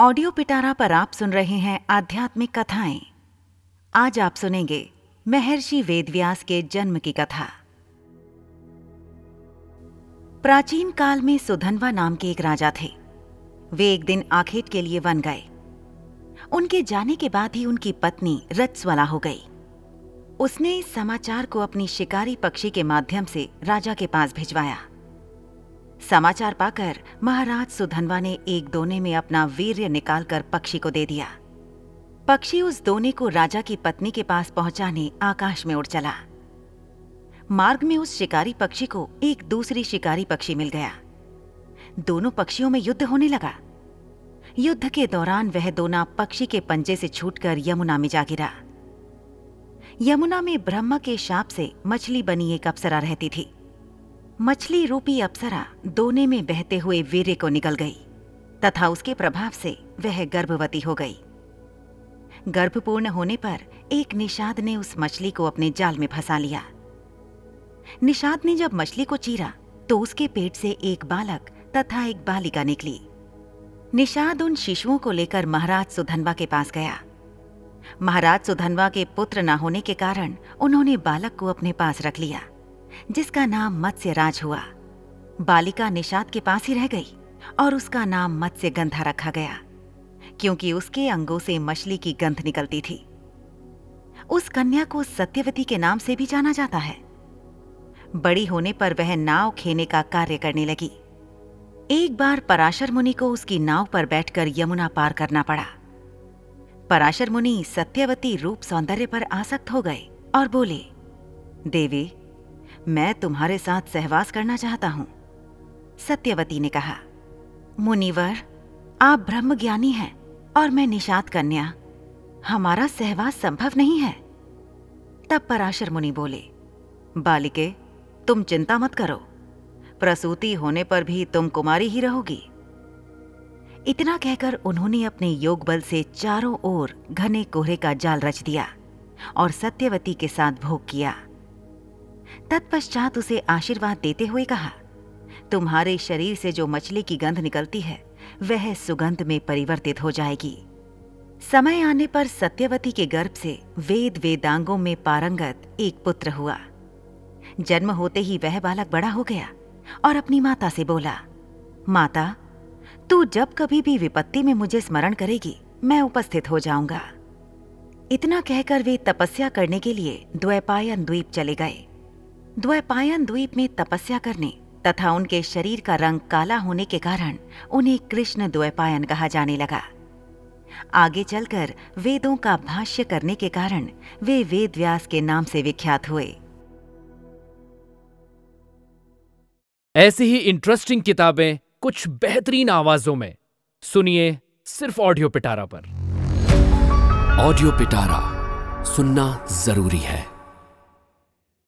Audio पिटारा पर आप सुन रहे हैं आध्यात्मिक कथाएँ। आज आप सुनेंगे महर्षि वेदव्यास के जन्म की कथा। प्राचीन काल में सुधनवा नाम के एक राजा थे। वे एक दिन आखेट के लिए वन गए। उनके जाने के बाद ही उनकी पत्नी रत्स्वला हो गई। उसने इस समाचार को अपनी शिकारी पक्षी के माध्यम से राजा के पास भिजवाया। समाचार पाकर महाराज सुधनवा ने एक दोने में अपना वीर्य निकालकर पक्षी को दे दिया। पक्षी उस दोने को राजा की पत्नी के पास पहुँचाने आकाश में उड़ चला। मार्ग में उस शिकारी पक्षी को एक दूसरी शिकारी पक्षी मिल गया। दोनों पक्षियों में युद्ध होने लगा। युद्ध के दौरान वह दोना पक्षी के पंजे से छूटकर यमुना में जा गिरा। यमुना में ब्रह्मा के शाप से मछली बनी एक अप्सरा रहती थी। मछली रूपी अप्सरा दोने में बहते हुए वीर्य को निकल गई, तथा उसके प्रभाव से वह गर्भवती हो गई। गर्भपूर्ण होने पर एक निषाद ने उस मछली को अपने जाल में फंसा लिया। निषाद ने जब मछली को चीरा तो उसके पेट से एक बालक तथा एक बालिका निकली। निषाद उन शिशुओं को लेकर महाराज सुधनवा के पास गया। महाराज सुधनवा के पुत्र न होने के कारण उन्होंने बालक को अपने पास रख लिया। जिसका नाम मत्स्य राज हुआ। बालिका निषाद के पास ही रह गई और उसका नाम मत्स्य गंधा रखा गया, क्योंकि उसके अंगों से मछली की गंध निकलती थी। उस कन्या को सत्यवती के नाम से भी जाना जाता है। बड़ी होने पर वह नाव खेने का कार्य करने लगी। एक बार पराशर मुनि को उसकी नाव पर बैठकर यमुना पार करना पड़ा। पराशर मुनि सत्यवती रूप सौंदर्य पर आसक्त हो गए और बोले, देवी मैं तुम्हारे साथ सहवास करना चाहता हूँ, सत्यवती ने कहा। मुनिवर, आप ब्रह्म ज्ञानी हैं और मैं निषाद कन्या। हमारा सहवास संभव नहीं है। तब पराशर मुनि बोले, बालिके, तुम चिंता मत करो। प्रसूति होने पर भी तुम कुमारी ही रहोगी। इतना कहकर उन्होंने अपने योग बल से चारों ओर घने कोहरे का जाल रच दिया और सत्यवती के साथ भोग किया। तत्पश्चात उसे आशीर्वाद देते हुए कहा, तुम्हारे शरीर से जो मछली की गंध निकलती है, वह सुगंध में परिवर्तित हो जाएगी। समय आने पर सत्यवती के गर्भ से वेद वेदांगों में पारंगत एक पुत्र हुआ। जन्म होते ही वह बालक बड़ा हो गया और अपनी माता से बोला, माता, तू जब कभी भी विपत्ति में मुझे स्मरण करेगी, मैं उपस्थित हो जाऊँगा इतना कहकर वे तपस्या करने के लिए द्वैपायन द्वीप चले गए। द्वैपायन द्वीप में तपस्या करने तथा उनके शरीर का रंग काला होने के कारण उन्हें कृष्ण द्वैपायन कहा जाने लगा। आगे चलकर वेदों का भाष्य करने के कारण वे वेद व्यास के नाम से विख्यात हुए। ऐसी ही इंटरेस्टिंग किताबें कुछ बेहतरीन आवाजों में। सुनिए सिर्फ़ ऑडियो पिटारा पर। ऑडियो पिटारा सुनना ज़रूरी है।